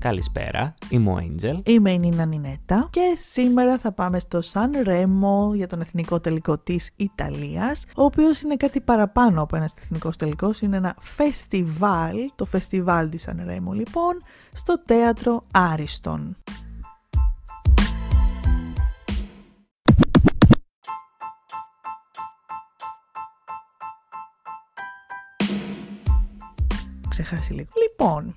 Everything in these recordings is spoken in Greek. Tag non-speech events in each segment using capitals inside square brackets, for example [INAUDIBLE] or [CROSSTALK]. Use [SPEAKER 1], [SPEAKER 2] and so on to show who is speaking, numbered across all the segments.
[SPEAKER 1] Καλησπέρα, είμαι ο Angel.
[SPEAKER 2] Είμαι η Νίνα Νινέτα και σήμερα θα πάμε στο Σαν Ρέμο για τον εθνικό τελικό της Ιταλίας, ο οποίος είναι κάτι παραπάνω από ένας εθνικός τελικός, είναι ένα φεστιβάλ, το φεστιβάλ της Σαν Ρέμο λοιπόν, στο θέατρο Άριστον. Ξεχάσει λίγο. Λοιπόν,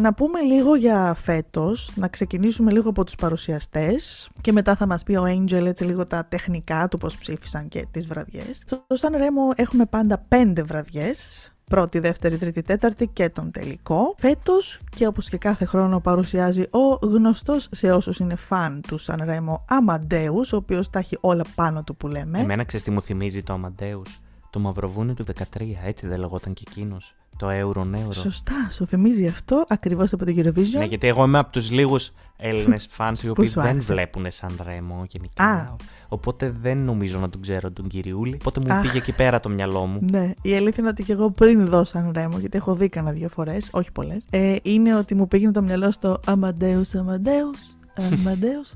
[SPEAKER 2] να πούμε λίγο για φέτος, να ξεκινήσουμε λίγο από τους παρουσιαστές και μετά θα μας πει ο Angel έτσι λίγο τα τεχνικά του πώς ψήφισαν και τις βραδιές. Στο Σαν Ρέμο έχουμε πάντα πέντε βραδιές, πρώτη, δεύτερη, τρίτη, τέταρτη και τον τελικό. Φέτος και όπως και κάθε χρόνο παρουσιάζει ο γνωστός σε όσους είναι φαν του Σαν Ρέμο Αμαντέους, ο οποίος τα έχει όλα πάνω του που λέμε.
[SPEAKER 1] Εμένα ξέρεις τι μου θυμίζει το Αμαντέους. Το Μαυροβούνιο του 13, έτσι δεν λεγόταν και εκείνος. Το Euro Neuro.
[SPEAKER 2] Σωστά, σου θυμίζει αυτό ακριβώς από το Eurovision.
[SPEAKER 1] Ναι, γιατί εγώ είμαι από τους λίγους Έλληνες [LAUGHS] φαν οι οποίοι δεν βλέπουν σαν ρέμο γενικά. Α. Οπότε δεν νομίζω να τον ξέρω τον κυριούλη. Οπότε μου πήγε εκεί πέρα το μυαλό μου.
[SPEAKER 2] Ναι, η αλήθεια είναι ότι και εγώ πριν δω σαν ρέμο, γιατί έχω δει κανένα δύο φορές, όχι πολλές, ε, είναι ότι μου πήγαινε το μυαλό στο Amadeus Amadeus Amadeus,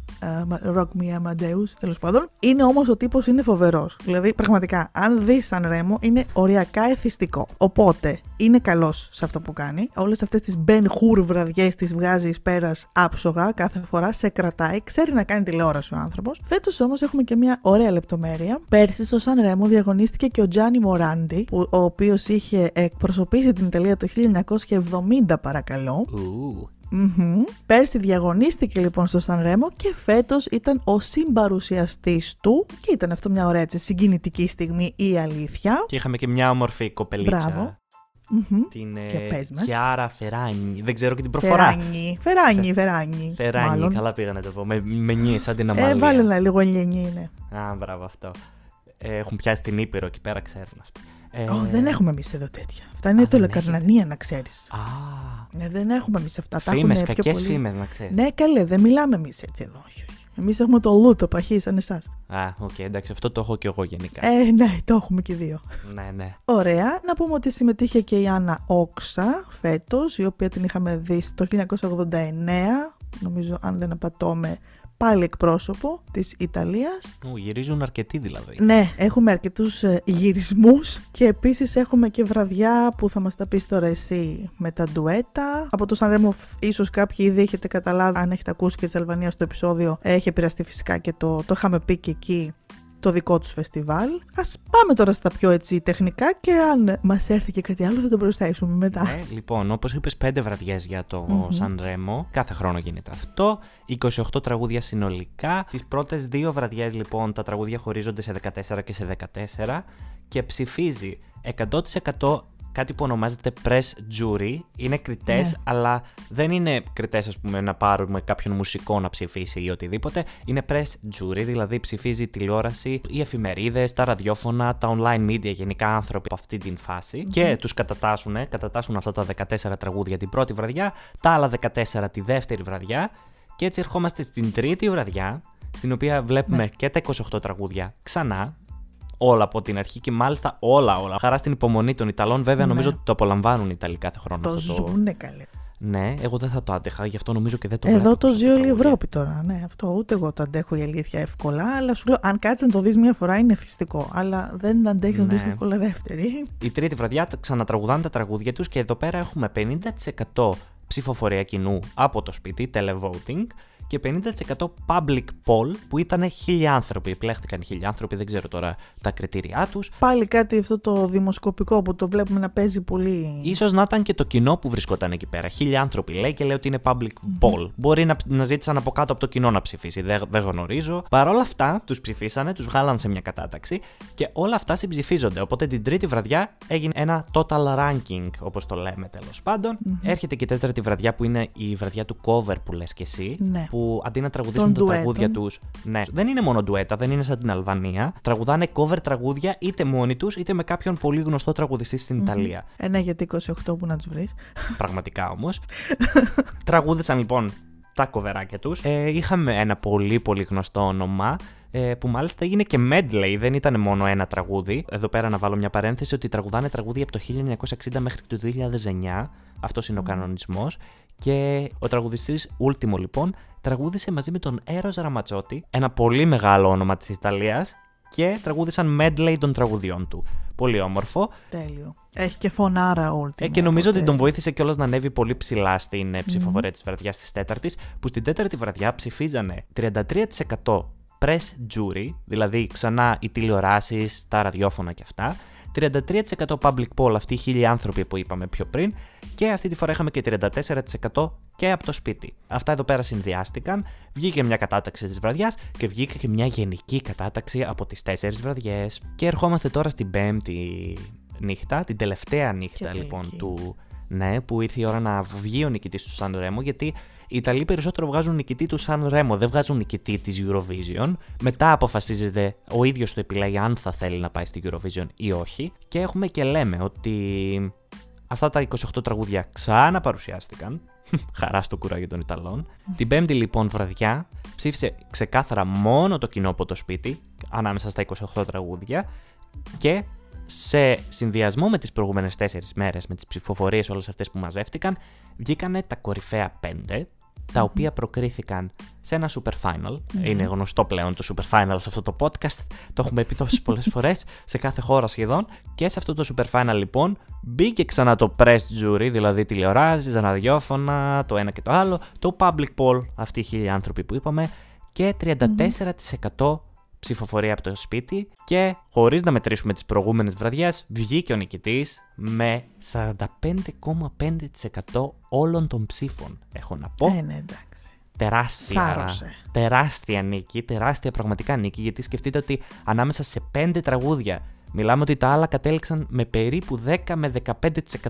[SPEAKER 2] Rock Me Amadeus, τέλος πάντων. Είναι όμως ο τύπος είναι φοβερός. Δηλαδή, πραγματικά, αν δεις σαν ρέμο, είναι οριακά εθιστικό. Οπότε, είναι καλός σε αυτό που κάνει. Όλες αυτές τις Ben Hur βραδιές τις βγάζει πέρας άψογα κάθε φορά, σε κρατάει, ξέρει να κάνει τηλεόραση ο άνθρωπος. Φέτος όμως έχουμε και μια ωραία λεπτομέρεια. Πέρσι στο Σαν Ρέμο διαγωνίστηκε και ο Τζάνι Μοράντι, που, ο οποίος είχε εκπροσωπήσει την Ιταλία το 1970, παρακαλώ. Mm-hmm. Πέρσι διαγωνίστηκε λοιπόν στο Σαν Ρέμο και φέτος ήταν ο συμπαρουσιαστής του και ήταν αυτό μια ωραία έτσι, συγκινητική στιγμή η αλήθεια.
[SPEAKER 1] Και είχαμε και μια όμορφη κοπελίτσα.
[SPEAKER 2] Μπράβο.
[SPEAKER 1] Την Χιάρα Φεράνι. Δεν ξέρω και την προφορά.
[SPEAKER 2] Φεράνι, Φεράνι, Φεράνι.
[SPEAKER 1] Φεράνι, καλά πήγα να το πω. Με, με νι, σαν την
[SPEAKER 2] αμαλία. Ε, βάλε ένα λίγο νιενί, ναι.
[SPEAKER 1] Α, μπράβο αυτό. Ε, έχουν πιάσει την Ήπειρο εκεί πέρα, ξέρουν αυτοί.
[SPEAKER 2] Ε... Oh, δεν έχουμε εμείς εδώ τέτοια. Αυτά είναι Αιτωλοακαρνανία, να ξέρεις.
[SPEAKER 1] Α.
[SPEAKER 2] Ναι, δεν έχουμε εμείς αυτά.
[SPEAKER 1] Φήμες, κακές πολύ... φήμες, να ξέρεις.
[SPEAKER 2] Ναι, καλέ, δεν μιλάμε εμείς έτσι εδώ. Όχι, όχι. Εμείς έχουμε το λ, το παχύ, σαν εσάς.
[SPEAKER 1] Α, OK, okay, εντάξει, αυτό το έχω και εγώ γενικά.
[SPEAKER 2] Ε, ναι, το έχουμε και δύο.
[SPEAKER 1] ναι, ναι.
[SPEAKER 2] Ωραία. Να πούμε ότι συμμετείχε και η Άννα Όξα φέτος, η οποία την είχαμε δει το 1989. Νομίζω, αν δεν απατώμαι, πάλι εκπρόσωπο της Ιταλίας.
[SPEAKER 1] Ού, γυρίζουν αρκετοί δηλαδή.
[SPEAKER 2] Ναι, έχουμε αρκετούς ε, γυρισμούς και επίσης έχουμε και βραδιά που θα μας τα πεις τώρα εσύ με τα ντουέτα. Από το Σαν Ρέμο ίσως κάποιοι ήδη έχετε καταλάβει αν έχετε ακούσει και της Αλβανίας το επεισόδιο έχει επηρεαστεί φυσικά και το, το είχαμε πει και εκεί το δικό τους φεστιβάλ. Α πάμε τώρα στα πιο έτσι τεχνικά και αν μας έρθει και κάτι άλλο θα το προσθέσουμε μετά.
[SPEAKER 1] Ναι, λοιπόν, όπως είπες, πέντε βραδιές για το mm Σαν Ρέμο. Κάθε χρόνο γίνεται αυτό. 28 τραγούδια συνολικά. Τις πρώτες δύο βραδιές, λοιπόν, τα τραγούδια χωρίζονται σε 14 και σε 14 και ψηφίζει 100% κάτι που ονομάζεται press jury. Είναι κριτές, ναι. αλλά δεν είναι κριτές, ας πούμε, να πάρουμε κάποιον μουσικό να ψηφίσει ή οτιδήποτε. Είναι press jury, δηλαδή ψηφίζει η τηλεόραση, οι εφημερίδες, τα ραδιόφωνα, τα online media, γενικά άνθρωποι από αυτή την φαση Και τους κατατάσσουν, κατατάσσουν αυτά τα 14 τραγούδια την πρώτη βραδιά, τα άλλα 14 τη δεύτερη βραδιά. Και έτσι ερχόμαστε στην τρίτη βραδιά, στην οποία βλέπουμε ναι. και τα 28 τραγούδια ξανά, όλα από την αρχή και μάλιστα όλα, όλα. Χαρά στην υπομονή των Ιταλών, βέβαια, ναι. νομίζω ότι το απολαμβάνουν οι Ιταλοί κάθε χρόνο.
[SPEAKER 2] Το αυτό ζούνε καλέ.
[SPEAKER 1] Ναι, εγώ δεν θα το άντεχα, γι' αυτό νομίζω και δεν το
[SPEAKER 2] Εδώ το ζει όλη η Ευρώπη τώρα. Ναι, αυτό ούτε εγώ το αντέχω η αλήθεια εύκολα. Αλλά σου λέω, αν κάτσεις να το δεις μία φορά είναι φυστικό. Αλλά δεν αντέχεις ναι. να το δεις εύκολα δεύτερη.
[SPEAKER 1] Η τρίτη βραδιά ξανατραγουδάνε τα τραγούδια τους και εδώ πέρα έχουμε 50% ψηφοφορία κοινού από το σπίτι, televoting, και 50% public poll που ήταν χίλιοι άνθρωποι. Επιλέχθηκαν χίλιοι άνθρωποι, δεν ξέρω τώρα τα κριτήριά τους.
[SPEAKER 2] Πάλι κάτι αυτό το δημοσκοπικό που το βλέπουμε να παίζει πολύ.
[SPEAKER 1] σω να ήταν και το κοινό που βρισκόταν εκεί πέρα. Χίλιοι άνθρωποι λέει και λέει ότι είναι public poll. Μπορεί να, να ζήτησαν από κάτω από το κοινό να ψηφίσει. Δεν, δεν γνωρίζω. Παρ' όλα αυτά τους ψηφίσανε, τους βγάλαν σε μια κατάταξη και όλα αυτά συμψηφίζονται. Οπότε την τρίτη βραδιά έγινε ένα total ranking, όπως το λέμε τέλος πάντων. Έρχεται και η τέταρτη βραδιά που είναι η βραδιά του cover που λες και εσύ.
[SPEAKER 2] Ναι
[SPEAKER 1] που αντί να τραγουδήσουν τα τραγούδια τους. Ναι, δεν είναι μόνο ντουέτα, δεν είναι σαν την Αλβανία. Τραγουδάνε cover τραγούδια είτε μόνοι τους είτε με κάποιον πολύ γνωστό τραγουδιστή στην mm-hmm. Ιταλία.
[SPEAKER 2] Ε, ναι, γιατί 28 που να τους βρεις.
[SPEAKER 1] Πραγματικά όμως. [LAUGHS] Τραγούδισαν λοιπόν τα κοβεράκια τους. Ε, είχαμε ένα πολύ πολύ γνωστό όνομα ε, που μάλιστα έγινε και medley, δεν ήταν μόνο ένα τραγούδι. Εδώ πέρα να βάλω μια παρένθεση ότι τραγουδάνε τραγούδια από το 1960 μέχρι το 2009 Αυτός είναι ο κανονισμός. Και ο τραγουδιστής Ultimo, λοιπόν, τραγούδισε μαζί με τον Έρο Ραματσότη, ένα πολύ μεγάλο όνομα της Ιταλίας, και τραγούδισαν medley των τραγουδιών του. Πολύ όμορφο.
[SPEAKER 2] Τέλειο. Έχει και φωνάρα όλη
[SPEAKER 1] ε, Και νομίζω ότι τον βοήθησε κιόλας να ανέβει πολύ ψηλά στην mm. ψηφοφορία της βραδιάς της Τέταρτης, που στην τέταρτη βραδιά ψηφίζανε 33% press jury, δηλαδή ξανά οι τηλεοράσεις, τα ραδιόφωνα και αυτά, 33% public poll, αυτοί οι χίλιοι άνθρωποι που είπαμε πιο πριν, και αυτή τη φορά είχαμε και 34% και από το σπίτι. Αυτά εδώ πέρα συνδυάστηκαν, βγήκε μια κατάταξη της βραδιάς και βγήκε και μια γενική κατάταξη από τις 4 βραδιές. Και ερχόμαστε τώρα στην πέμπτη νύχτα, την τελευταία νύχτα λοιπόν του. Ναι, που ήρθε η ώρα να βγει ο νικητής του Σαν Ρέμο, γιατί οι Ιταλοί περισσότερο βγάζουν νικητή τους Σαν Ρέμο, δεν βγάζουν νικητή της Eurovision. Μετά αποφασίζεται ο ίδιος το επιλέγει αν θα θέλει να πάει στη Eurovision ή όχι. Και έχουμε και λέμε ότι αυτά τα 28 τραγούδια ξαναπαρουσιάστηκαν. [LAUGHS] Χαρά στο κουράγιο των Ιταλών. Την πέμπτη λοιπόν βραδιά ψήφισε ξεκάθαρα μόνο το κοινό από το σπίτι, ανάμεσα στα 28 τραγούδια. Και σε συνδυασμό με τις προηγούμενες 4 μέρες, με τις ψηφοφορίες όλες αυτές που μαζεύτηκαν, βγήκανε τα κορυφαία 5, τα οποία προκρίθηκαν σε ένα super final. Ναι. Είναι γνωστό πλέον το super final σε αυτό το podcast. Το έχουμε πει τόσες πολλές [LAUGHS] φορές σε κάθε χώρα σχεδόν. Και σε αυτό το super final λοιπόν μπήκε ξανά το press jury, δηλαδή τηλεοράσει, ραδιόφωνα, το ένα και το άλλο, το public poll, αυτοί οι χίλιοι άνθρωποι που είπαμε, και 34% ψηφοφορία από το σπίτι και χωρίς να μετρήσουμε τις προηγούμενες βραδιές βγήκε ο νικητής με 45,5% όλων των ψήφων έχω να πω.
[SPEAKER 2] Ε, ναι, εντάξει.
[SPEAKER 1] Τεράστια, τεράστια νίκη, τεράστια πραγματικά νίκη γιατί σκεφτείτε ότι ανάμεσα σε 5 τραγούδια Μιλάμε ότι τα άλλα κατέληξαν με περίπου 10 με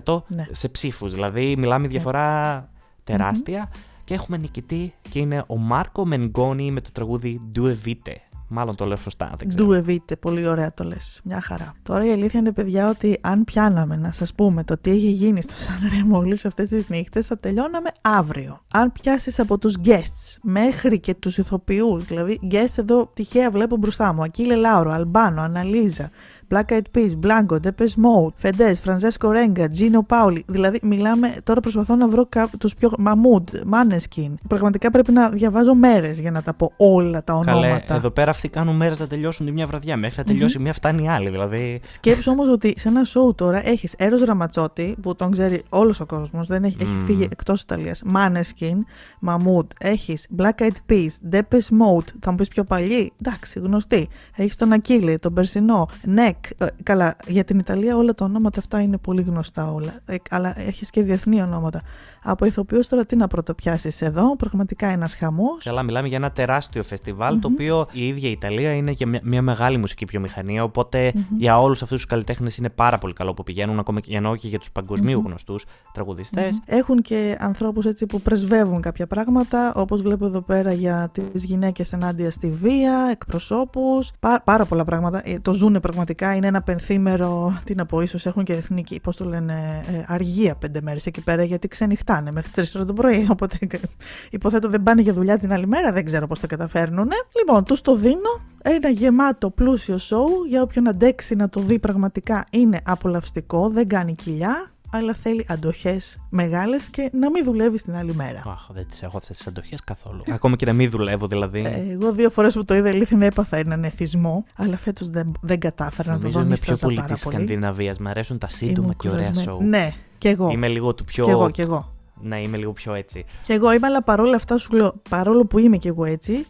[SPEAKER 1] 15% ναι. σε ψήφους. Δηλαδή μιλάμε διαφορά τεράστια. Και έχουμε νικητή και είναι ο Μάρκο Μενγκόνι με το τραγούδι Due Vite. Μάλλον το λέω σωστά, δεν ξέρω.
[SPEAKER 2] Ντουεβίτε, πολύ ωραία το λες. Μια χαρά. Τώρα η αλήθεια είναι, παιδιά, ότι αν πιάναμε να σας πούμε το τι έχει γίνει στο Σαν Ρέμο όλες αυτές τις νύχτες, θα τελειώναμε αύριο. Αν πιάσεις από τους guests μέχρι και τους ηθοποιούς, δηλαδή guests εδώ τυχαία βλέπω μπροστά μου, Ακίλε Λάουρο, Αλμπάνο, Αναλίζα, Black Eyed Peas, Blanco, Depeche Mode, Fedez, Francesco Renga, Gino Paoli. Δηλαδή, μιλάμε, τώρα προσπαθώ να βρω τους πιο. Μαμούντ, Maneskin. Πραγματικά πρέπει να διαβάζω μέρες για να τα πω όλα τα ονόματα. Καλέ,
[SPEAKER 1] εδώ πέρα αυτοί κάνουν μέρες να τελειώσουν τη μια βραδιά. Μέχρι να τελειώσει mm-hmm. μια φτάνει η άλλη. Δηλαδή...
[SPEAKER 2] Σκέψου όμως ότι σε ένα show τώρα έχεις Έρο Ραματσότη, που τον ξέρει όλος ο κόσμος, δεν έχει, mm. έχει φύγει εκτός Ιταλίας. Maneskin, Μαμούντ, έχεις Black Eyed Peas, Depeche Mode, θα μου πεις πιο παλιή. Εντάξει, γνωστή. Έχεις τον Ακύλη, τον Περσινό, Νεκ, ε, καλά, για την Ιταλία όλα τα ονόματα αυτά είναι πολύ γνωστά όλα. Ε, αλλά έχει και διεθνή ονόματα. Από ηθοποιούς τώρα τι να πρωτοπιάσεις εδώ, πραγματικά ένας χαμός.
[SPEAKER 1] Καλά, μιλάμε για ένα τεράστιο φεστιβάλ, το οποίο η ίδια η Ιταλία είναι και μια, μεγάλη μουσική βιομηχανία. Οπότε για όλους αυτούς τους καλλιτέχνες είναι πάρα πολύ καλό που πηγαίνουν, ακόμα και, ενώ και για τους παγκοσμίου mm-hmm. γνωστούς τραγουδιστές.
[SPEAKER 2] Έχουν και ανθρώπους έτσι που πρεσβεύουν κάποια πράγματα, όπως βλέπω εδώ πέρα για τις γυναίκες ενάντια στη βία, εκπροσώπους. Πά, πάρα πολλά πράγματα. Ε, το ζούνε πραγματικά. Είναι ένα πενθήμερο, τι να πω, ίσως έχουν και εθνική, πώς το λένε, ε, αργία πέντε μέρες εκεί πέρα, γιατί ξενυχτά πετάνε μέχρι τι 4 το πρωί. Οπότε υποθέτω δεν πάνε για δουλειά την άλλη μέρα, δεν ξέρω πώς το καταφέρνουν. Λοιπόν, τους το δίνω. Ένα γεμάτο πλούσιο σοου για όποιον αντέξει να το δει πραγματικά είναι απολαυστικό, δεν κάνει κοιλιά αλλά θέλει αντοχές μεγάλες και να μην δουλεύει την άλλη μέρα.
[SPEAKER 1] Αχ, δεν τις έχω αυτές τις αντοχές καθόλου. Ακόμα και να μην δουλεύω δηλαδή.
[SPEAKER 2] Ε, εγώ δύο φορές που το είδα, αλήθεια έπαθα έναν εθισμό, αλλά φέτος δεν, δεν κατάφερα
[SPEAKER 1] Νομίζω
[SPEAKER 2] να το δω.
[SPEAKER 1] Είμαι πιο πολύ της Σκανδιναβίας. Μ' αρέσουν τα σύντομα και ωραία σοου.
[SPEAKER 2] Ναι, και εγώ.
[SPEAKER 1] Είμαι λίγο του πιο.
[SPEAKER 2] Και εγώ, και εγώ
[SPEAKER 1] να είμαι λίγο πιο έτσι.
[SPEAKER 2] Και εγώ είμαι, αλλά παρόλα αυτά σου λέω, παρόλο που είμαι και εγώ έτσι,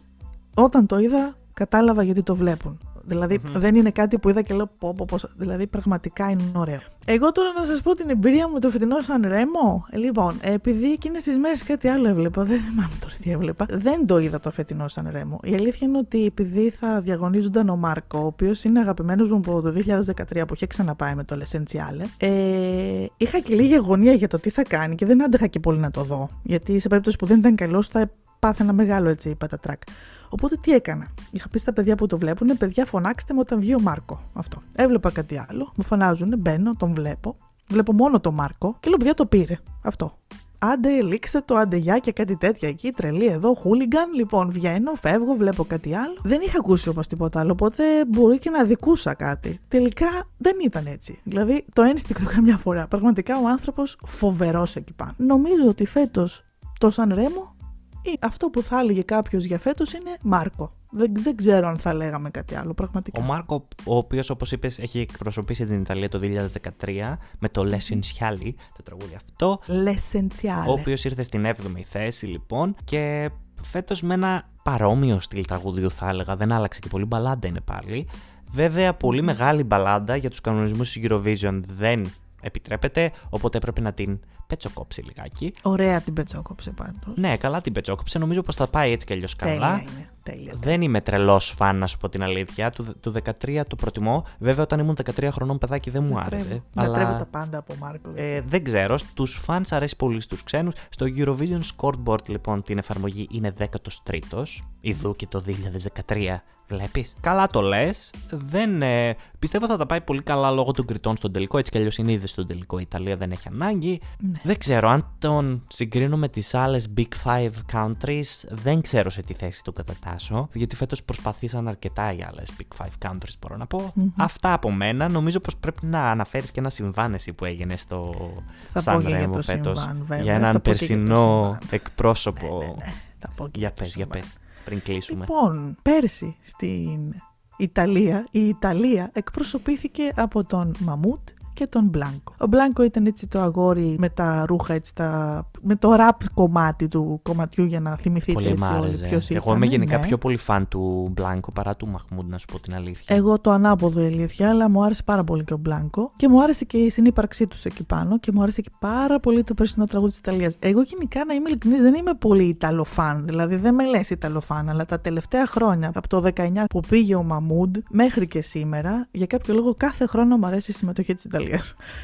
[SPEAKER 2] όταν το είδα, κατάλαβα γιατί το βλέπουν. Δηλαδη δεν είναι κάτι που είδα και λέω πω, πω, πω, δηλαδή πραγματικά είναι ωραίο. Εγώ τώρα να σας πω την εμπειρία μου το φετινό Σαν Ρέμο. Λοιπόν, επειδή εκείνες τις μέρες κάτι άλλο έβλεπα, δεν θυμάμαι τώρα τι έβλεπα, δεν το είδα το φετινό Σαν Ρέμο. Η αλήθεια είναι ότι επειδή θα διαγωνίζονταν ο Μάρκο, ο οποίος είναι αγαπημένος μου από το 2013 που είχε ξαναπάει με το Λεσεντσιάλε, ε, είχα και λίγη αγωνία για το τι θα κάνει και δεν άντεχα και πολύ να το δω. Γιατί σε περίπτωση που δεν ήταν καλό θα πάθαινα μεγάλο έτσι πατατράκ. Οπότε τι έκανα. Είχα πει στα παιδιά που το βλέπουν, παιδιά φωνάξτε με όταν βγει ο Μάρκο. Αυτό. Έβλεπα κάτι άλλο, μου φωνάζουν, μπαίνω, τον βλέπω. Βλέπω μόνο τον Μάρκο και λέω παιδιά το πήρε. Αυτό. άντε, λήξτε το, άντε, γεια και κάτι τέτοια εκεί, τρελή εδώ, χούλιγκαν. Λοιπόν, βγαίνω, φεύγω, βλέπω κάτι άλλο. Δεν είχα ακούσει όπω τίποτα άλλο, οπότε μπορεί και να δικούσα κάτι. Τελικά δεν ήταν έτσι. Δηλαδή, το ένστικτο [LAUGHS] καμιά φορά. Πραγματικά ο άνθρωπος φοβερός εκεί πάνω. Νομίζω ότι φέτος το Σαν Ρέμο ή αυτό που θα έλεγε κάποιος για φέτος είναι Μάρκο. Δεν, δεν ξέρω αν θα λέγαμε κάτι άλλο πραγματικά.
[SPEAKER 1] Ο Μάρκο, ο οποίος όπως είπες έχει εκπροσωπήσει την Ιταλία το 2013 με το L'Essenziale, το τραγούδι αυτό.
[SPEAKER 2] L'Essenziale.
[SPEAKER 1] Ο οποίος ήρθε στην 7η θέση λοιπόν και φέτος με ένα παρόμοιο στυλ τραγουδιού θα έλεγα. Δεν άλλαξε και πολύ μπαλάντα είναι πάλι. Βέβαια, πολύ μεγάλη μπαλάντα για τους κανονισμούς της Eurovision δεν επιτρέπεται, οπότε έπρεπε να την πετσοκόψει λιγάκι.
[SPEAKER 2] Ωραία την πετσόκοψε πάντως.
[SPEAKER 1] Ναι, καλά την πετσόκοψε. Νομίζω πως θα πάει έτσι κι αλλιώς καλά.
[SPEAKER 2] Τέλεια είναι. Τέλεια.
[SPEAKER 1] Δεν είμαι τρελός φαν, να σου πω την αλήθεια. Του, του 13 το προτιμώ. Βέβαια, όταν ήμουν 13 χρονών παιδάκι δεν μου άρεσε.
[SPEAKER 2] Λατρεύω.
[SPEAKER 1] αλλά
[SPEAKER 2] Λατρεύω τα πάντα από Μάρκο.
[SPEAKER 1] ε, δεν ξέρω. Στους φαν αρέσει πολύ στους ξένους. Στο Eurovision Scoreboard, λοιπόν, την εφαρμογή είναι 13ο. Ιδού και το 2013. Βλέπεις; Καλά το λες. Δεν. Ε, πιστεύω θα τα πάει πολύ καλά λόγω των κριτών στον τελικό. Έτσι κι αλλιώς είναι ήδη στον τελικό. Η Ιταλία δεν έχει ανάγκη.
[SPEAKER 2] Ναι.
[SPEAKER 1] Δεν ξέρω αν τον συγκρίνω με τις άλλες Big Five countries. Δεν ξέρω σε τι θέση τον κατατάσσω. Γιατί φέτος προσπαθήσαν αρκετά οι άλλες Big Five countries, μπορώ να πω.
[SPEAKER 2] Μμμ.
[SPEAKER 1] Αυτά από μένα. Νομίζω πως πρέπει να αναφέρεις και ένα συμβάν εσύ που έγινε στο
[SPEAKER 2] Θα πω
[SPEAKER 1] Σαν
[SPEAKER 2] και για
[SPEAKER 1] Ρέμο
[SPEAKER 2] το
[SPEAKER 1] φέτος.
[SPEAKER 2] συμβάν, βέβαια.
[SPEAKER 1] Για
[SPEAKER 2] Θα
[SPEAKER 1] έναν
[SPEAKER 2] πω και για το
[SPEAKER 1] περσινό
[SPEAKER 2] συμβάν.
[SPEAKER 1] εκπρόσωπο.
[SPEAKER 2] Ναι, ναι, ναι. Θα πω και
[SPEAKER 1] Για
[SPEAKER 2] το
[SPEAKER 1] πες, για
[SPEAKER 2] συμβάν.
[SPEAKER 1] πες. Πριν κλείσουμε.
[SPEAKER 2] Λοιπόν, πέρσι στην Ιταλία, η Ιταλία εκπροσωπήθηκε από τον Μαμούτ και τον Μπλάνκο. Ο Μπλάνκο ήταν έτσι το αγόρι με τα ρούχα, έτσι, τα... με το ραπ κομμάτι του κομματιού για να θυμηθείτε
[SPEAKER 1] Πολύ μ'
[SPEAKER 2] έτσι όλοι
[SPEAKER 1] άρεσε.
[SPEAKER 2] ποιος
[SPEAKER 1] Εγώ
[SPEAKER 2] ήταν,
[SPEAKER 1] είμαι γενικά
[SPEAKER 2] ναι.
[SPEAKER 1] πιο πολύ φαν του Μπλάνκο παρά του Μαχμούντ, να σου πω την αλήθεια.
[SPEAKER 2] Εγώ το ανάποδο η αλήθεια, αλλά μου άρεσε πάρα πολύ και ο Μπλάνκο και μου άρεσε και η συνύπαρξή τους εκεί πάνω και μου άρεσε και πάρα πολύ το περσινό τραγούδι της Ιταλίας. Εγώ γενικά να είμαι ειλικρινής, δεν είμαι πολύ Ιταλοφάν, δηλαδή δεν με λες Ιταλοφάν, αλλά τα τελευταία χρόνια, από το 19 που πήγε ο Μαμούντ μέχρι και σήμερα, για κάποιο λόγο κάθε χρόνο μου αρέσει η συμμετοχή της Ιταλίας.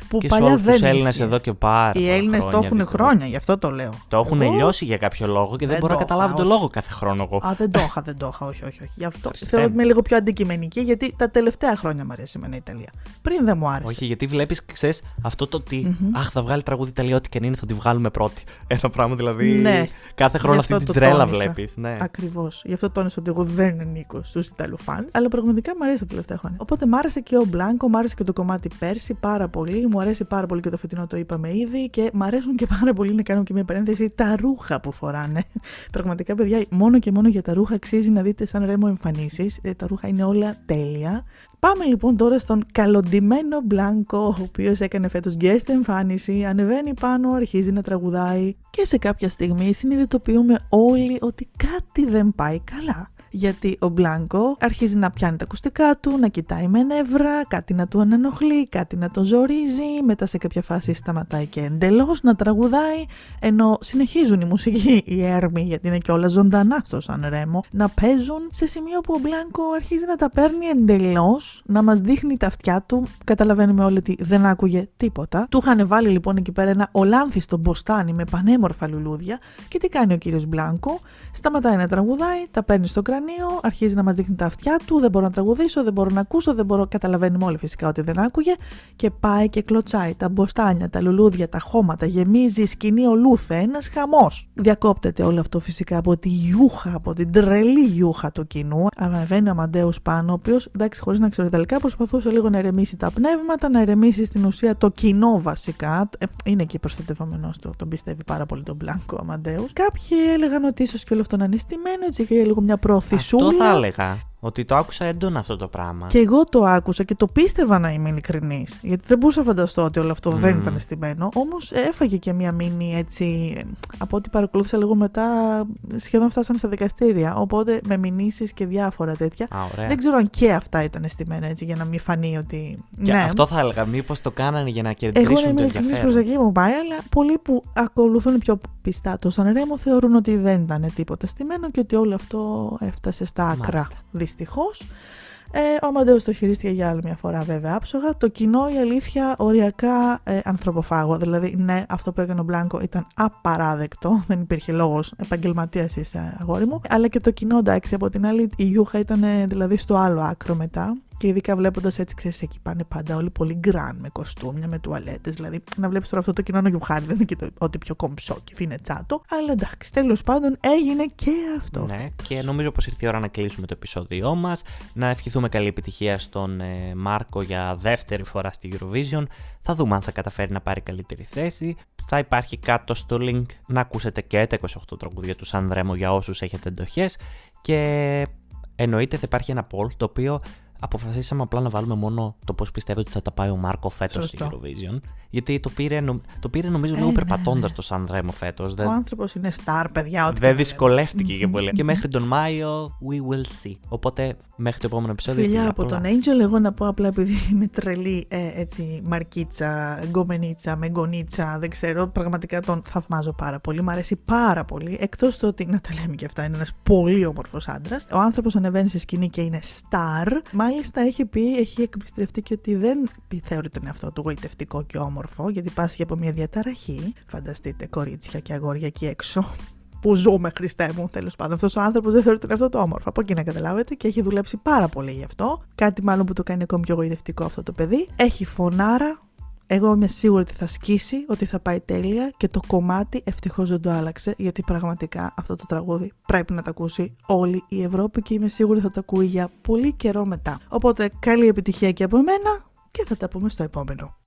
[SPEAKER 2] Που
[SPEAKER 1] και σε
[SPEAKER 2] παλιά
[SPEAKER 1] όλους
[SPEAKER 2] δεν
[SPEAKER 1] τους Έλληνες
[SPEAKER 2] ίσχυε.
[SPEAKER 1] εδώ και πάρα
[SPEAKER 2] Οι
[SPEAKER 1] πολλά
[SPEAKER 2] Έλληνες το
[SPEAKER 1] χρόνια,
[SPEAKER 2] έχουν
[SPEAKER 1] δυστυχώς.
[SPEAKER 2] χρόνια, γι' αυτό το λέω.
[SPEAKER 1] Το έχουν
[SPEAKER 2] Εγώ-
[SPEAKER 1] λιώσει για κάποιο λόγο και δεν,
[SPEAKER 2] Δεν
[SPEAKER 1] μπορώ να
[SPEAKER 2] το
[SPEAKER 1] καταλάβω
[SPEAKER 2] είχα,
[SPEAKER 1] τον
[SPEAKER 2] όχι.
[SPEAKER 1] λόγο κάθε χρόνο εγώ.
[SPEAKER 2] Α, δεν το είχα, δεν το είχα, όχι, όχι, όχι. Γι' αυτό
[SPEAKER 1] Χριστέ
[SPEAKER 2] θεωρώ ότι
[SPEAKER 1] μου.
[SPEAKER 2] είμαι λίγο πιο αντικειμενική, γιατί τα τελευταία χρόνια μου αρέσει εμένα η Ιταλία. Πριν δεν μου άρεσε.
[SPEAKER 1] Όχι, γιατί βλέπεις, ξέρεις, αυτό το ότι.
[SPEAKER 2] Μμμ.
[SPEAKER 1] Αχ, θα βγάλει τραγούδι Ιταλία, ό,τι και αν είναι, θα τη βγάλουμε πρώτη. [LAUGHS] Ένα πράγμα δηλαδή.
[SPEAKER 2] Ναι.
[SPEAKER 1] Κάθε χρόνο
[SPEAKER 2] Γι'
[SPEAKER 1] αυτή
[SPEAKER 2] αυτό
[SPEAKER 1] την
[SPEAKER 2] το
[SPEAKER 1] τρέλα
[SPEAKER 2] τόνισα.
[SPEAKER 1] βλέπεις. Ναι.
[SPEAKER 2] Ακριβώς. Γι' αυτό τόνισα ότι εγώ δεν ανήκω στους Ιταλοφάν. Αλλά πραγματικά μου αρέσει τα τελευταία χρόνια. Οπότε μου άρεσε και ο Μπλάνκο, μου άρεσε και το κομμάτι πέρσι πάρα πολύ. Μου αρέσει πάρα πολύ και το φετινό, το είπαμε ήδη. Και μου αρέσουν και πάρα πολύ να κάνω και μια παρένθεση τα ρούχα που φοράνε. [LAUGHS] Πραγματικά, παιδιά, μόνο και μόνο για τα ρούχα αξίζει να δείτε σαν ρέμο εμφανίσεις. τα ρούχα είναι όλα τέλεια. Πάμε λοιπόν τώρα στον καλοντημένο Μπλάνκο, ο οποίος έκανε φέτος guest εμφάνιση, ανεβαίνει πάνω, αρχίζει να τραγουδάει και σε κάποια στιγμή συνειδητοποιούμε όλοι ότι κάτι δεν πάει καλά. Γιατί ο Μπλάνκο αρχίζει να πιάνει τα ακουστικά του, να κοιτάει με νεύρα, κάτι να του ανενοχλεί, κάτι να τον ζορίζει, μετά σε κάποια φάση σταματάει και εντελώς να τραγουδάει, ενώ συνεχίζουν οι μουσικοί, οι έρμοι, γιατί είναι και όλα ζωντανά στο Σαν Ρέμο, να παίζουν σε σημείο που ο Μπλάνκο αρχίζει να τα παίρνει εντελώς, να μας δείχνει τα αυτιά του. Καταλαβαίνουμε όλοι ότι δεν άκουγε τίποτα. Του είχαν βάλει λοιπόν εκεί πέρα ένα ολάνθιστο μποστάνι με πανέμορφα λουλούδια. Και τι κάνει ο κύριος Μπλάνκο, σταματάει να τραγουδάει, τα παίρνει στο κρανίο, αρχίζει να μας δείχνει τα αυτιά του. Δεν μπορώ να τραγουδήσω, δεν μπορώ να ακούσω, δεν μπορώ. Καταλαβαίνουμε όλοι φυσικά ότι δεν άκουγε. Και πάει και κλωτσάει τα μποστάνια, τα λουλούδια, τα χώματα, γεμίζει η σκηνή ολούθε. Ένας χαμός. Διακόπτεται όλο αυτό φυσικά από τη γιούχα, από την τρελή γιούχα του κοινού. Αναβαίνει ο Αμαντέο πάνω, ο οποίος εντάξει, χωρίς να ξέρω Ιταλικά, προσπαθούσε λίγο να ηρεμήσει τα πνεύματα, να ηρεμήσει στην ουσία το κοινό βασικά. Ε, είναι και προστατευόμενος του, τον πιστεύει πάρα πολύ τον Μπλάνκο ο Αμαντέο. Κάποιοι έλεγαν ότι ίσως και όλο αυτό να είναι στημένο, έτσι και λίγο μια προωθησούλα.
[SPEAKER 1] Αυτό θα έλεγα. Ότι το άκουσα έντονα αυτό το πράγμα.
[SPEAKER 2] Και εγώ το άκουσα και το πίστευα να είμαι ειλικρινής. Γιατί δεν μπορούσα να φανταστώ ότι όλο αυτό δεν
[SPEAKER 1] Μμμ.
[SPEAKER 2] ήταν στημένο. Όμως έφαγε και μία μήνυ έτσι. Από ό,τι παρακολούθησα λίγο μετά, σχεδόν φτάσαν στα δικαστήρια. Οπότε με μηνύσεις και διάφορα τέτοια.
[SPEAKER 1] Α, ωραία.
[SPEAKER 2] Δεν ξέρω αν και αυτά ήταν στημένα έτσι για να μην φανεί ότι.
[SPEAKER 1] Και
[SPEAKER 2] ναι.
[SPEAKER 1] αυτό θα έλεγα. Μήπως το κάνανε για να
[SPEAKER 2] Εγώ
[SPEAKER 1] κερδίσουν
[SPEAKER 2] να
[SPEAKER 1] το
[SPEAKER 2] είμαι ειλικρινή προ
[SPEAKER 1] ενδιαφέρον.
[SPEAKER 2] εκεί μου πάει, αλλά πολλοί που ακολουθούν πιο πιστά το Σαν Ρέμο θεωρούν ότι δεν ήταν τίποτα στημένο και ότι όλο αυτό έφτασε στα άκρα.
[SPEAKER 1] Μάλιστα.
[SPEAKER 2] Δυστυχώς. Ε, ο Αμαντέος το χειρίστηκε για άλλη μια φορά βέβαια άψογα. Το κοινό η αλήθεια οριακά ε, ανθρωποφάγο. Δηλαδή ναι αυτό που έκανε ο Μπλάνκο ήταν απαράδεκτο. [LAUGHS] Δεν υπήρχε λόγος επαγγελματίας είσαι αγόρι μου. Αλλά και το κοινό εντάξει από την άλλη η Γιούχα ήταν ε, δηλαδή στο άλλο άκρο μετά. Και ειδικά βλέποντας έτσι, ξέρεις, εκεί πάνε πάντα όλοι πολύ γκραν με κοστούμια, με τουαλέτες. Δηλαδή, να βλέπεις τώρα αυτό το κοινό να χάρη δεν είναι και το ότι πιο κομψό και φινετσάτο. Αλλά εντάξει, τέλος πάντων έγινε και αυτό.
[SPEAKER 1] Ναι, και νομίζω πως ήρθε η ώρα να κλείσουμε το επεισόδιό μας. Να ευχηθούμε καλή επιτυχία στον ε, Μάρκο για δεύτερη φορά στη Eurovision. Θα δούμε αν θα καταφέρει να πάρει καλύτερη θέση. Θα υπάρχει κάτω στο link να ακούσετε και τα 28 τραγούδια του Σανδρέμο για όσους έχετε εντοχές. Και εννοείται θα υπάρχει ένα poll το οποίο αποφασίσαμε απλά να βάλουμε μόνο το πώς πιστεύω ότι θα τα πάει ο Μάρκο φέτος στη Eurovision. Γιατί το πήρε, το πήρε νομίζω λίγο ε, περπατώντας ναι. το Σαν Ρέμο φέτος.
[SPEAKER 2] Ο άνθρωπος είναι star, παιδιά.
[SPEAKER 1] Δεν δυσκολεύτηκε και πολύ. και μέχρι τον Μάιο, we will see. Οπότε μέχρι το επόμενο επεισόδιο.
[SPEAKER 2] Φιλιά από τον Angel, εγώ να πω απλά επειδή είμαι τρελή ε, έτσι, μαρκίτσα, γκομενίτσα, μεγκονίτσα, δεν ξέρω. Πραγματικά τον θαυμάζω πάρα πολύ. Μ' αρέσει πάρα πολύ. Εκτός το ότι, να τα λέμε και αυτά, είναι ένας πολύ όμορφος άντρας. Ο άνθρωπος ανεβαίνει στη σκηνή και είναι star. Μάλιστα έχει πει, έχει εκπιστρευτεί και ότι δεν θεωρεί τον εαυτό του γοητευτικό και όμορφο, γιατί πάσχει από μια διαταραχή. Φανταστείτε κορίτσια και αγόρια εκεί έξω που ζούμε, Χριστέ μου, τέλος πάντων. Αυτός ο άνθρωπος δεν θεωρεί τον εαυτό του όμορφο. Από εκεί να καταλάβετε και έχει δουλέψει πάρα πολύ γι' αυτό. Κάτι μάλλον που το κάνει ακόμη πιο γοητευτικό αυτό το παιδί. Έχει φωνάρα, εγώ είμαι σίγουρη ότι θα σκίσει, ότι θα πάει τέλεια και το κομμάτι ευτυχώς δεν το άλλαξε γιατί πραγματικά αυτό το τραγούδι πρέπει να το ακούσει όλη η Ευρώπη και είμαι σίγουρη θα το ακούει για πολύ καιρό μετά. Οπότε καλή επιτυχία και από μένα και θα τα πούμε στο επόμενο.